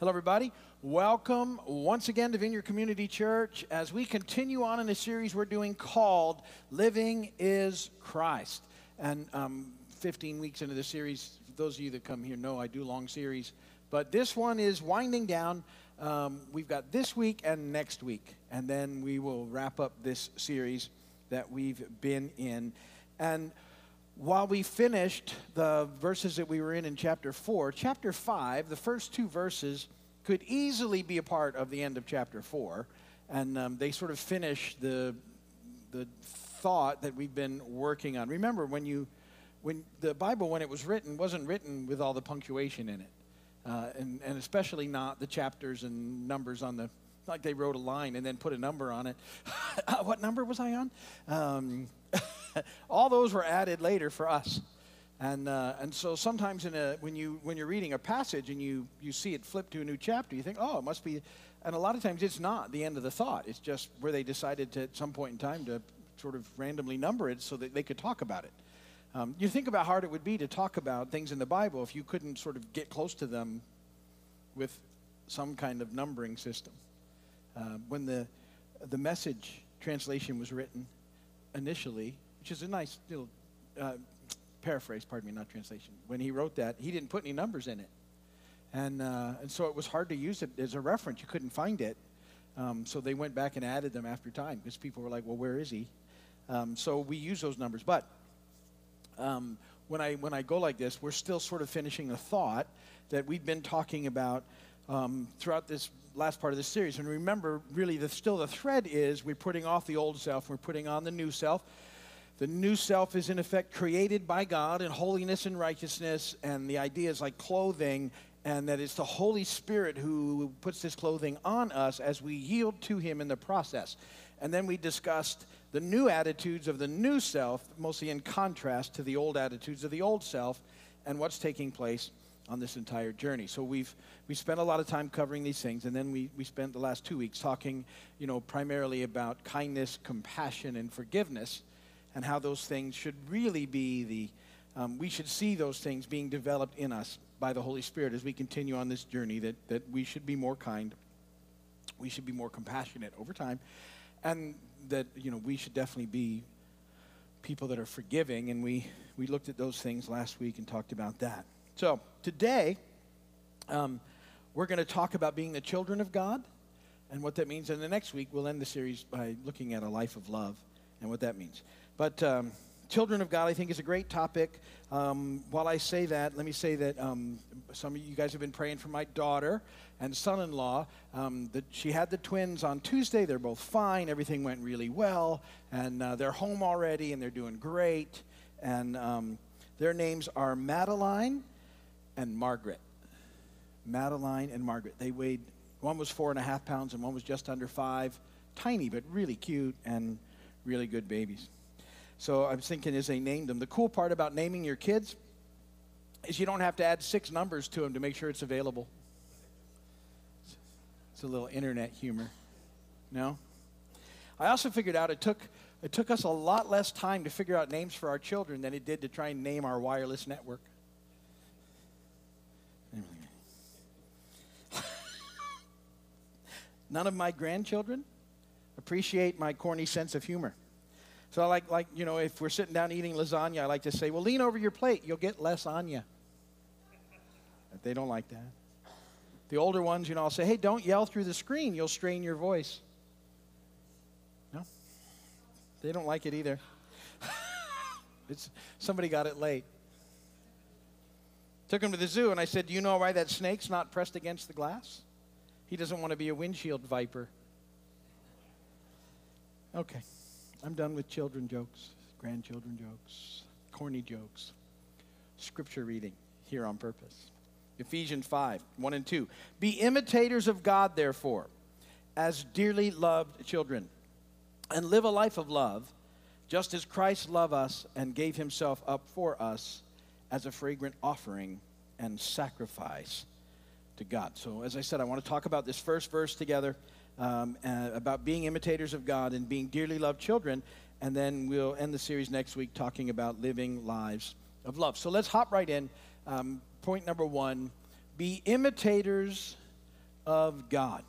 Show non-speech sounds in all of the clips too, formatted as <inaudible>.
Hello, everybody. Welcome once again to Vineyard Community Church as we continue on in a series we're doing called Living is Christ. And um, 15 weeks into the series, those of you that come here know I do long series, but this one is winding down. Um, we've got this week and next week, and then we will wrap up this series that we've been in. And while we finished the verses that we were in in chapter 4, chapter 5, the first two verses could easily be a part of the end of chapter 4. And um, they sort of finish the, the thought that we've been working on. Remember, when, you, when the Bible, when it was written, wasn't written with all the punctuation in it. Uh, and, and especially not the chapters and numbers on the, like they wrote a line and then put a number on it. <laughs> what number was I on? Um, <laughs> all those were added later for us. And, uh, and so sometimes in a, when, you, when you're reading a passage and you, you see it flip to a new chapter, you think, oh, it must be. And a lot of times it's not the end of the thought. It's just where they decided to, at some point in time to sort of randomly number it so that they could talk about it. Um, you think about how hard it would be to talk about things in the Bible if you couldn't sort of get close to them with some kind of numbering system. Uh, when the, the message translation was written initially, which is a nice little uh, paraphrase, pardon me, not translation. When he wrote that, he didn't put any numbers in it. And, uh, and so it was hard to use it as a reference. You couldn't find it. Um, so they went back and added them after time because people were like, well, where is he? Um, so we use those numbers. But um, when, I, when I go like this, we're still sort of finishing a thought that we've been talking about um, throughout this last part of this series. And remember, really, the, still the thread is we're putting off the old self, we're putting on the new self. The new self is, in effect, created by God in holiness and righteousness, and the idea is like clothing, and that it's the Holy Spirit who puts this clothing on us as we yield to Him in the process. And then we discussed the new attitudes of the new self, mostly in contrast to the old attitudes of the old self, and what's taking place on this entire journey. So we've we spent a lot of time covering these things, and then we, we spent the last two weeks talking, you know, primarily about kindness, compassion, and forgiveness and how those things should really be the, um, we should see those things being developed in us by the Holy Spirit as we continue on this journey, that, that we should be more kind, we should be more compassionate over time, and that, you know, we should definitely be people that are forgiving, and we, we looked at those things last week and talked about that. So today, um, we're going to talk about being the children of God and what that means. And the next week, we'll end the series by looking at a life of love and what that means. But um, children of God, I think, is a great topic. Um, while I say that, let me say that um, some of you guys have been praying for my daughter and son in law. Um, she had the twins on Tuesday. They're both fine. Everything went really well. And uh, they're home already and they're doing great. And um, their names are Madeline and Margaret. Madeline and Margaret. They weighed, one was four and a half pounds and one was just under five. Tiny, but really cute and really good babies. So I'm thinking as they named them, the cool part about naming your kids is you don't have to add six numbers to them to make sure it's available. It's a little internet humor. No? I also figured out it took it took us a lot less time to figure out names for our children than it did to try and name our wireless network. None of my grandchildren appreciate my corny sense of humor. So I like, like, you know, if we're sitting down eating lasagna, I like to say, well, lean over your plate. You'll get less. But they don't like that. The older ones, you know, I'll say, hey, don't yell through the screen. You'll strain your voice. No? They don't like it either. <laughs> it's, somebody got it late. Took him to the zoo, and I said, do you know why that snake's not pressed against the glass? He doesn't want to be a windshield viper. Okay. I'm done with children jokes, grandchildren jokes, corny jokes. Scripture reading here on purpose. Ephesians 5 1 and 2. Be imitators of God, therefore, as dearly loved children, and live a life of love, just as Christ loved us and gave himself up for us as a fragrant offering and sacrifice to God. So, as I said, I want to talk about this first verse together um, uh, about being imitators of God and being dearly loved children. And then we'll end the series next week talking about living lives of love. So let's hop right in. Um, point number one be imitators of God.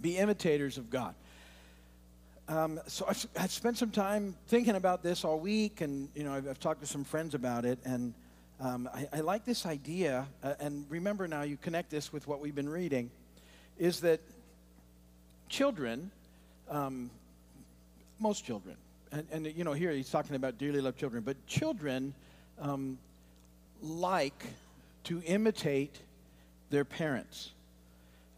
Be imitators of God. Um, so I've, I've, spent some time thinking about this all week, and you know I've, I've talked to some friends about it, and um, I, I, like this idea. Uh, and remember now, you connect this with what we've been reading, is that children, um, most children, and, and, you know here he's talking about dearly loved children, but children um, like to imitate their parents.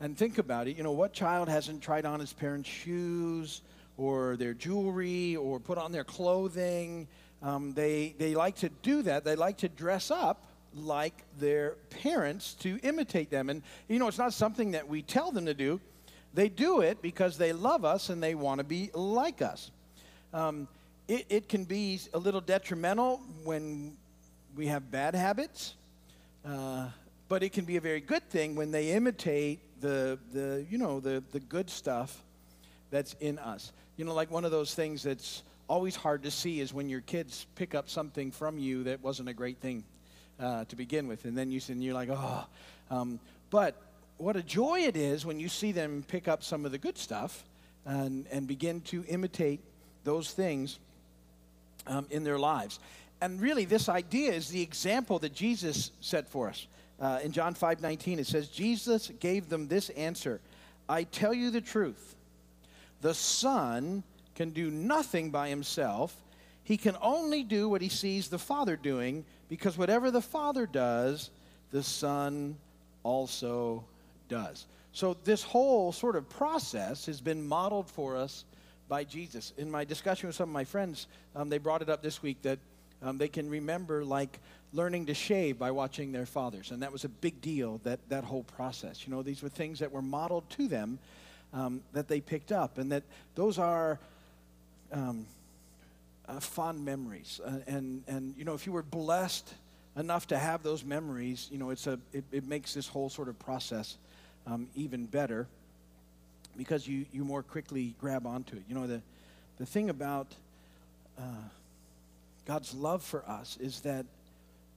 And think about it, you know, what child hasn't tried on his parents' shoes or their jewelry or put on their clothing? Um, they, they like to do that. They like to dress up like their parents to imitate them. And, you know, it's not something that we tell them to do. They do it because they love us and they want to be like us. Um, it, it can be a little detrimental when we have bad habits. Uh, but it can be a very good thing when they imitate the, the you know, the, the good stuff that's in us. You know, like one of those things that's always hard to see is when your kids pick up something from you that wasn't a great thing uh, to begin with. And then you, and you're like, oh. Um, but what a joy it is when you see them pick up some of the good stuff and, and begin to imitate those things um, in their lives. And really, this idea is the example that Jesus set for us. Uh, in John 5 19, it says, Jesus gave them this answer I tell you the truth. The Son can do nothing by himself. He can only do what he sees the Father doing, because whatever the Father does, the Son also does. So, this whole sort of process has been modeled for us by Jesus. In my discussion with some of my friends, um, they brought it up this week that um, they can remember like learning to shave by watching their fathers. And that was a big deal, that, that whole process. You know, these were things that were modeled to them um, that they picked up. And that those are um, uh, fond memories. Uh, and, and, you know, if you were blessed enough to have those memories, you know, it's a, it, it makes this whole sort of process um, even better because you, you more quickly grab onto it. You know, the, the thing about uh, God's love for us is that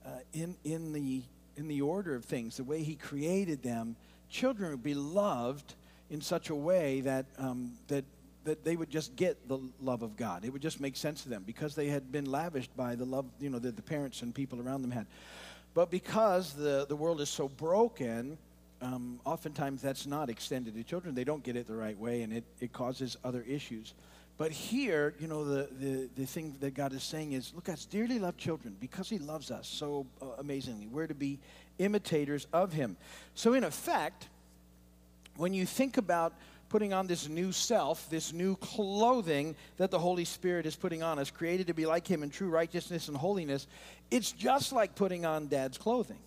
uh, in, in, the, in the order of things, the way He created them, children would be loved in such a way that, um, that, that they would just get the love of God. It would just make sense to them because they had been lavished by the love you know, that the parents and people around them had. But because the, the world is so broken, um, oftentimes that's not extended to children. They don't get it the right way, and it, it causes other issues. But here, you know, the, the, the thing that God is saying is look, God's dearly loved children because He loves us so uh, amazingly. We're to be imitators of Him. So, in effect, when you think about putting on this new self, this new clothing that the Holy Spirit is putting on us, created to be like Him in true righteousness and holiness, it's just like putting on dad's clothing.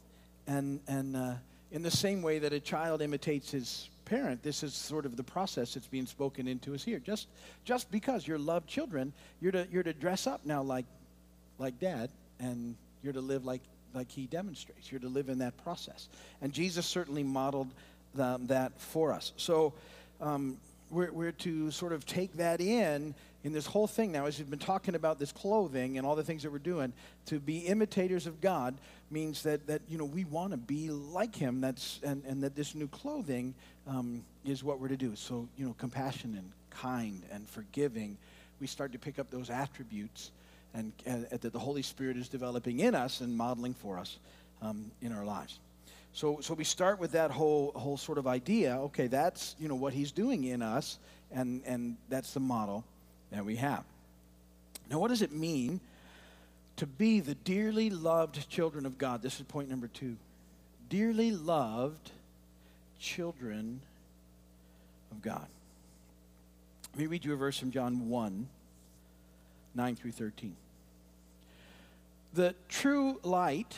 And, and uh, in the same way that a child imitates his parent, this is sort of the process that's being spoken into us here. Just, just because you're loved children, you're to, you're to dress up now like, like dad, and you're to live like, like he demonstrates. You're to live in that process. And Jesus certainly modeled the, that for us. So um, we're, we're to sort of take that in in this whole thing now, as we've been talking about this clothing and all the things that we're doing, to be imitators of God means that, that you know, we want to be like Him. That's, and, and that this new clothing um, is what we're to do. So, you know, compassion and kind and forgiving, we start to pick up those attributes and, and that the Holy Spirit is developing in us and modeling for us um, in our lives. So, so we start with that whole, whole sort of idea. Okay, that's, you know, what He's doing in us, and, and that's the model that we have. Now, what does it mean to be the dearly loved children of God? This is point number two. Dearly loved children of God. Let me read you a verse from John 1 9 through 13. The true light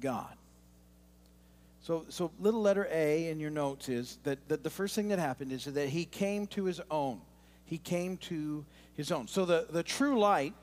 God. So, so little letter A in your notes is that, that the first thing that happened is that he came to his own. He came to his own. So the, the true light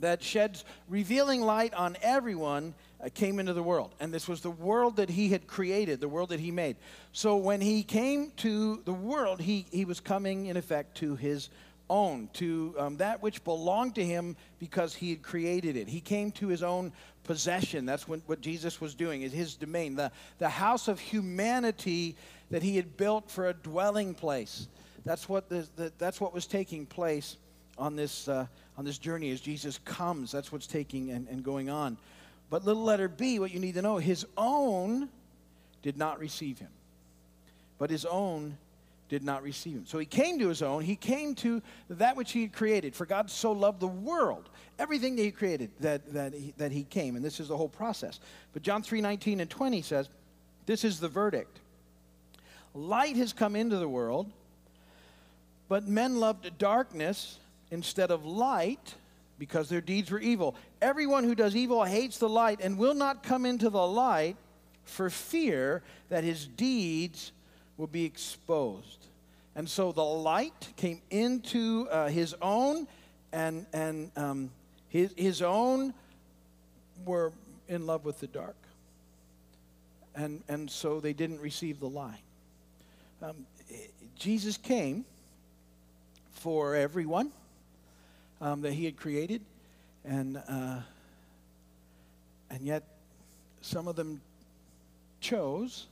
that sheds revealing light on everyone uh, came into the world. And this was the world that he had created, the world that he made. So when he came to the world, he, he was coming, in effect, to his own, to um, that which belonged to him because he had created it. He came to his own possession. That's when, what Jesus was doing, is his domain, the, the house of humanity that he had built for a dwelling place. That's what, the, the that's what was taking place on this, uh, on this journey as Jesus comes. That's what's taking and, and going on. But little letter B, what you need to know, his own did not receive him. But his own did not receive him. So he came to his own. He came to that which he had created. For God so loved the world, everything that he created, that, that, he, that he came. And this is the whole process. But John 3 19 and 20 says, This is the verdict. Light has come into the world, but men loved darkness instead of light because their deeds were evil. Everyone who does evil hates the light and will not come into the light for fear that his deeds will be exposed. And so the light came into uh, his own, and, and um, his, his own were in love with the dark. And, and so they didn't receive the light. Um, Jesus came for everyone um, that he had created, and uh, and yet some of them chose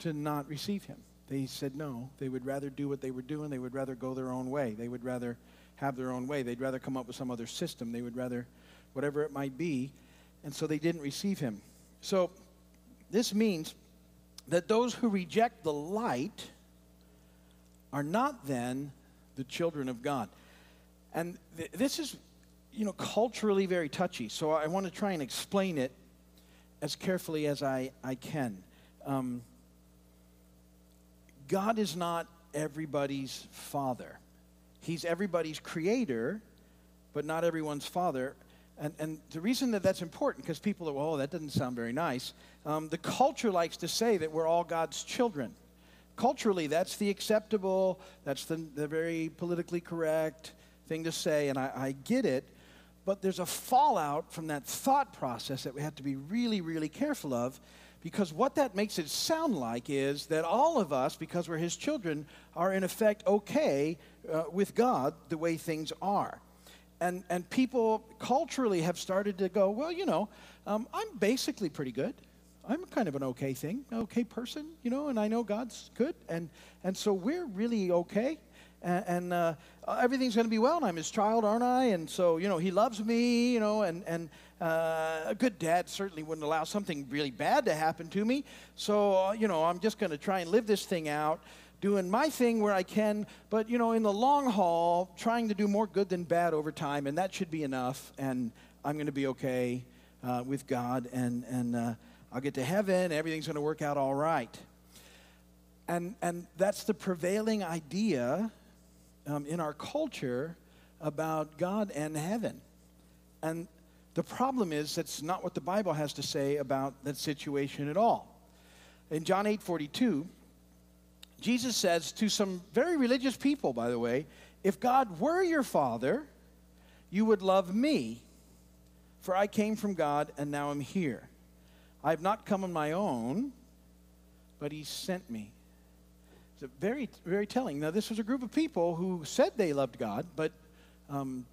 to not receive him. They said no. They would rather do what they were doing. They would rather go their own way. They would rather have their own way. They'd rather come up with some other system. They would rather, whatever it might be. And so they didn't receive him. So this means that those who reject the light are not then the children of God. And th- this is, you know, culturally very touchy. So I want to try and explain it as carefully as I, I can. Um, God is not everybody's father. He's everybody's creator, but not everyone's father. And, and the reason that that's important, because people are, well, oh, that doesn't sound very nice. Um, the culture likes to say that we're all God's children. Culturally, that's the acceptable, that's the, the very politically correct thing to say, and I, I get it. But there's a fallout from that thought process that we have to be really, really careful of because what that makes it sound like is that all of us, because we're his children, are in effect okay uh, with God the way things are. And, and people culturally have started to go, well, you know, um, I'm basically pretty good. I'm kind of an okay thing, okay person, you know, and I know God's good. And, and so we're really okay and, and uh, everything's going to be well, and I'm his child, aren't I? And so, you know, he loves me, you know, and, and uh, a good dad certainly wouldn't allow something really bad to happen to me. So, uh, you know, I'm just going to try and live this thing out, doing my thing where I can, but, you know, in the long haul, trying to do more good than bad over time, and that should be enough, and I'm going to be okay uh, with God, and, and uh, I'll get to heaven, everything's going to work out all right. And, and that's the prevailing idea um, in our culture about God and heaven. And the problem is that's not what the Bible has to say about that situation at all. In John 8 42, Jesus says to some very religious people, by the way, if God were your father, you would love me, for I came from God and now I'm here. I have not come on my own, but he sent me. It's very, very telling. Now, this was a group of people who said they loved God, but um,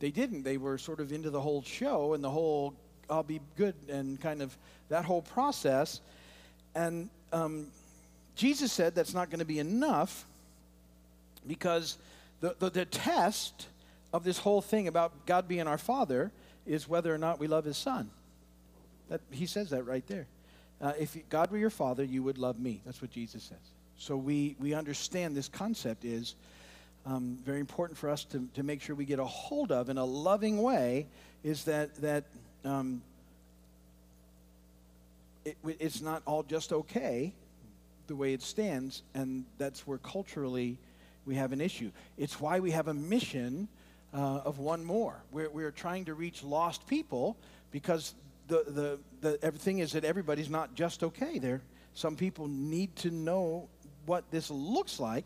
they didn't. They were sort of into the whole show and the whole I'll be good and kind of that whole process. And um, Jesus said that's not going to be enough because the, the, the, test of this whole thing about God being our Father is whether or not we love His Son. That, he says that right there. Uh, if God were your Father, you would love me. That's what Jesus says. So we, we understand this concept is um, very important for us to, to make sure we get a hold of in a loving way is that, that um, it, it's not all just okay the way it stands, and that's where culturally we have an issue. It's why we have a mission uh, of one more. We're, we're trying to reach lost people because the, the, the everything is that everybody's not just okay. There, some people need to know what this looks like,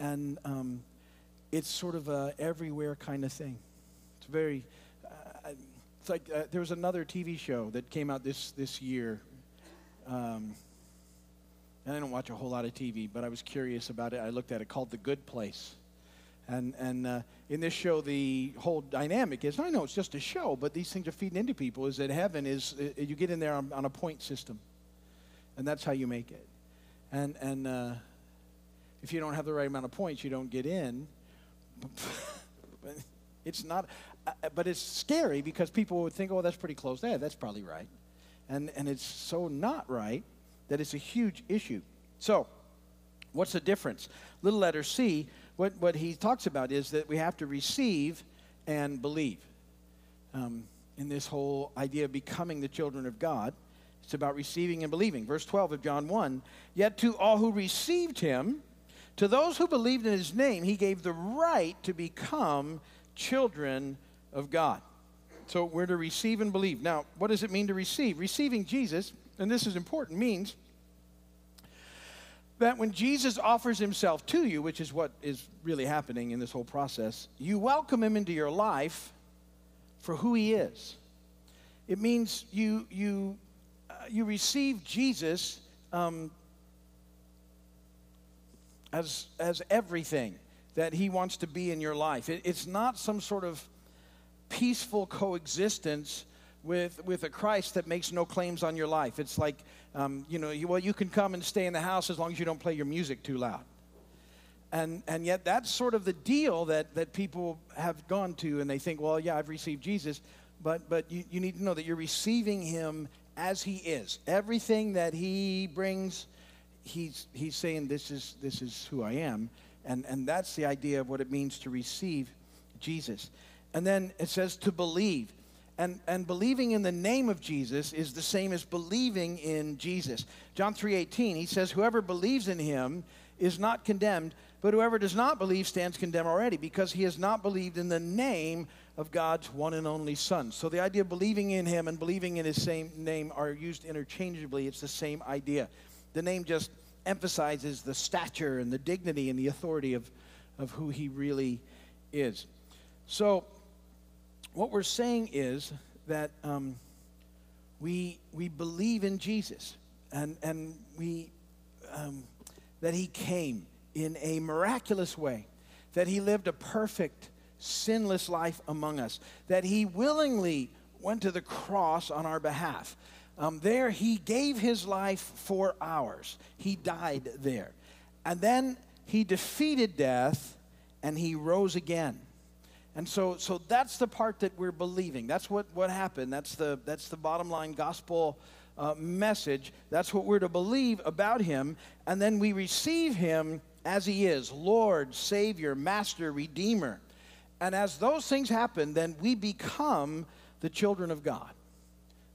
and um, it's sort of a everywhere kind of thing. It's very. Uh, it's like uh, there was another TV show that came out this this year. Um, and I don't watch a whole lot of TV, but I was curious about it. I looked at it called The Good Place. And, and uh, in this show, the whole dynamic is I know it's just a show, but these things are feeding into people is that heaven is, uh, you get in there on, on, a point system. And that's how you make it. And, and uh, if you don't have the right amount of points, you don't get in. <laughs> it's not, uh, but it's scary because people would think, oh, that's pretty close. Yeah, that's probably right. And, and it's so not right that it's a huge issue. So, what's the difference? Little letter C, what, what he talks about is that we have to receive and believe. Um, in this whole idea of becoming the children of God, it's about receiving and believing. Verse 12 of John 1 Yet to all who received him, to those who believed in his name, he gave the right to become children of God. So we're to receive and believe. Now, what does it mean to receive? Receiving Jesus and this is important, means that when Jesus offers himself to you, which is what is really happening in this whole process, you welcome him into your life for who he is. It means you, you, you receive Jesus um, as, as everything that he wants to be in your life. It, it's not some sort of peaceful coexistence with, with a Christ that makes no claims on your life. It's like, um, you know, you, well, you can come and stay in the house as long as you don't play your music too loud. And, and yet, that's sort of the deal that, that people have gone to, and they think, well, yeah, I've received Jesus, but, but you, you need to know that you're receiving him as he is. Everything that he brings, he's, he's saying, this is, this is who I am. And, and that's the idea of what it means to receive Jesus. And then it says to believe. And, and believing in the name of Jesus is the same as believing in Jesus. John 3:18, he says, Whoever believes in him is not condemned, but whoever does not believe stands condemned already, because he has not believed in the name of God's one and only Son. So the idea of believing in him and believing in his same name are used interchangeably. It's the same idea. The name just emphasizes the stature and the dignity and the authority of, of who he really is. So what we're saying is that um, we, we believe in Jesus and, and we, um, that he came in a miraculous way, that he lived a perfect, sinless life among us, that he willingly went to the cross on our behalf. Um, there, he gave his life for ours. He died there. And then he defeated death and he rose again. And so, so that's the part that we're believing. That's what, what happened. That's the, that's the bottom line gospel uh, message. That's what we're to believe about him. And then we receive him as he is Lord, Savior, Master, Redeemer. And as those things happen, then we become the children of God,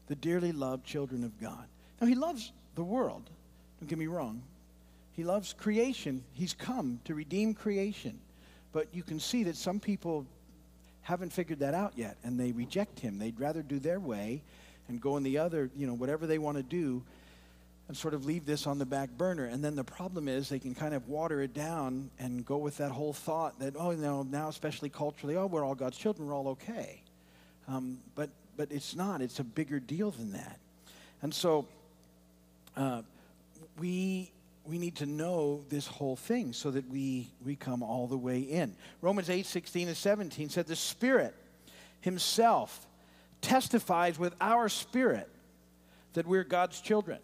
the dearly loved children of God. Now, he loves the world. Don't get me wrong. He loves creation. He's come to redeem creation. But you can see that some people haven't figured that out yet and they reject him. They'd rather do their way and go in the other, you know, whatever they want to do and sort of leave this on the back burner. And then the problem is they can kind of water it down and go with that whole thought that, oh, no, now especially culturally, oh, we're all God's children, we're all okay. Um, but, but it's not. It's a bigger deal than that. And so uh, we we need to know this whole thing so that we, we come all the way in. Romans 8, 16 and 17 said, The Spirit Himself testifies with our spirit that we're God's children.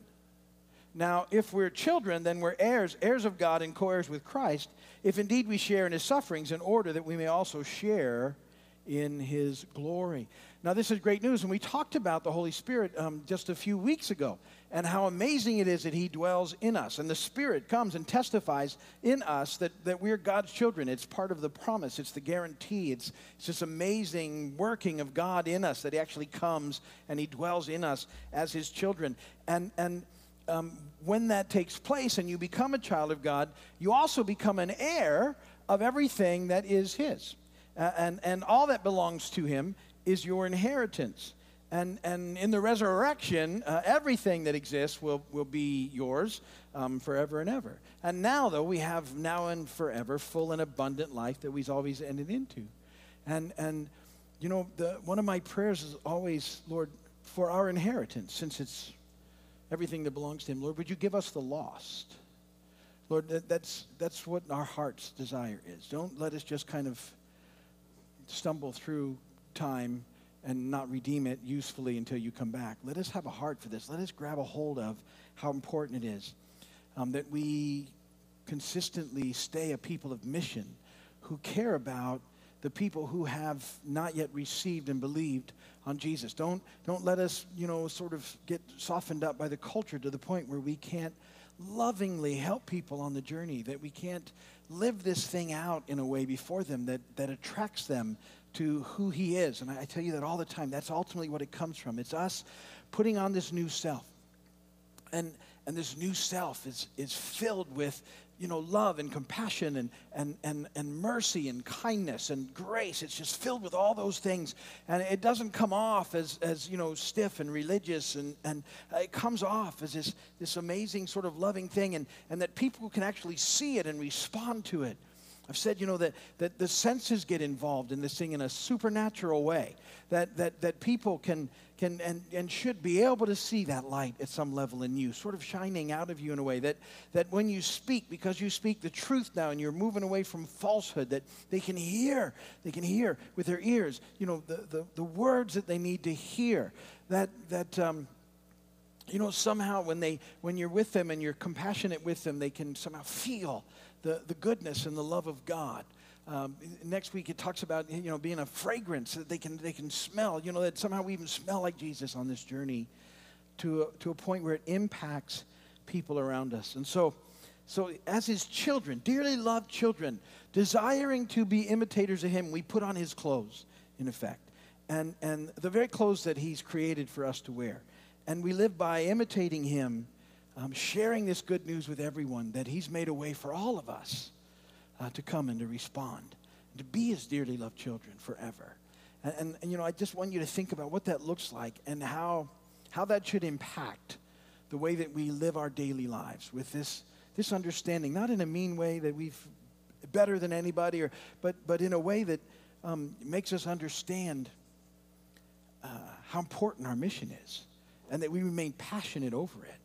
Now, if we're children, then we're heirs, heirs of God and co heirs with Christ, if indeed we share in His sufferings, in order that we may also share in His glory. Now, this is great news, and we talked about the Holy Spirit um, just a few weeks ago and how amazing it is that He dwells in us. And the Spirit comes and testifies in us that, that we're God's children. It's part of the promise, it's the guarantee. It's, it's this amazing working of God in us that He actually comes and He dwells in us as His children. And, and um, when that takes place and you become a child of God, you also become an heir of everything that is His. Uh, and, and all that belongs to Him is your inheritance. And, and in the resurrection, uh, everything that exists will, will be yours um, forever and ever. And now, though, we have now and forever full and abundant life that we've always entered into. And, and you know, the, one of my prayers is always, Lord, for our inheritance, since it's everything that belongs to Him, Lord, would you give us the lost? Lord, that, that's, that's what our heart's desire is. Don't let us just kind of stumble through time and not redeem it usefully until you come back. Let us have a heart for this. Let us grab a hold of how important it is um, that we consistently stay a people of mission who care about the people who have not yet received and believed on Jesus. Don't, don't let us, you know, sort of get softened up by the culture to the point where we can't lovingly help people on the journey, that we can't live this thing out in a way before them that, that attracts them to who he is. And I, I tell you that all the time. That's ultimately what it comes from. It's us putting on this new self. And, and this new self is, is filled with you know, love and compassion and, and, and, and mercy and kindness and grace. It's just filled with all those things. And it doesn't come off as, as you know, stiff and religious. And, and uh, it comes off as this, this amazing sort of loving thing. And, and that people can actually see it and respond to it. I've said, you know, that, that the senses get involved in this thing in a supernatural way, that, that, that people can, can and, and should be able to see that light at some level in you, sort of shining out of you in a way that, that when you speak, because you speak the truth now and you're moving away from falsehood, that they can hear, they can hear with their ears, you know, the, the, the words that they need to hear, that, that, um, you know, somehow when, they, when you're with them and you're compassionate with them, they can somehow feel the, the goodness and the love of God. Um, next week it talks about you know being a fragrance that they can they can smell. You know that somehow we even smell like Jesus on this journey, to a, to a point where it impacts people around us. And so, so as His children, dearly loved children, desiring to be imitators of Him, we put on His clothes, in effect, and and the very clothes that He's created for us to wear, and we live by imitating Him um, sharing this good news with everyone that He's made a way for all of us uh, to come and to respond, and to be His dearly loved children forever. And, and, and, you know, I just want you to think about what that looks like and how, how that should impact the way that we live our daily lives with this, this understanding, not in a mean way that we've better than anybody, or, but, but in a way that um, makes us understand uh, how important our mission is and that we remain passionate over it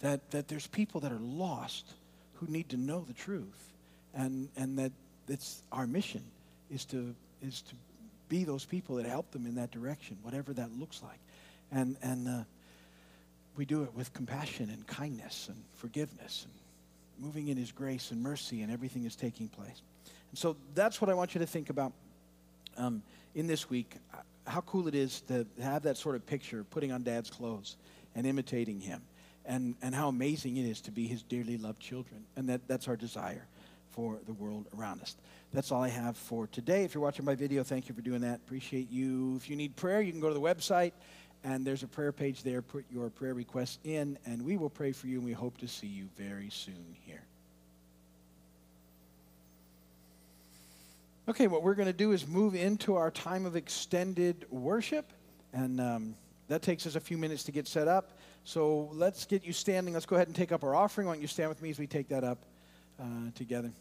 that, that there's people that are lost who need to know the truth. And, and that it's our mission is to, is to be those people that help them in that direction, whatever that looks like. And, and uh, we do it with compassion and kindness and forgiveness and moving in his grace and mercy and everything is taking place. And so that's what I want you to think about um, in this week. How cool it is to have that sort of picture, putting on dad's clothes and imitating him and, and how amazing it is to be his dearly loved children. And that, that's our desire for the world around us. That's all I have for today. If you're watching my video, thank you for doing that. Appreciate you. If you need prayer, you can go to the website, and there's a prayer page there. Put your prayer requests in, and we will pray for you, and we hope to see you very soon here. Okay, what we're going to do is move into our time of extended worship, and um, that takes us a few minutes to get set up. So let's get you standing. Let's go ahead and take up our offering. Why don't you stand with me as we take that up uh, together?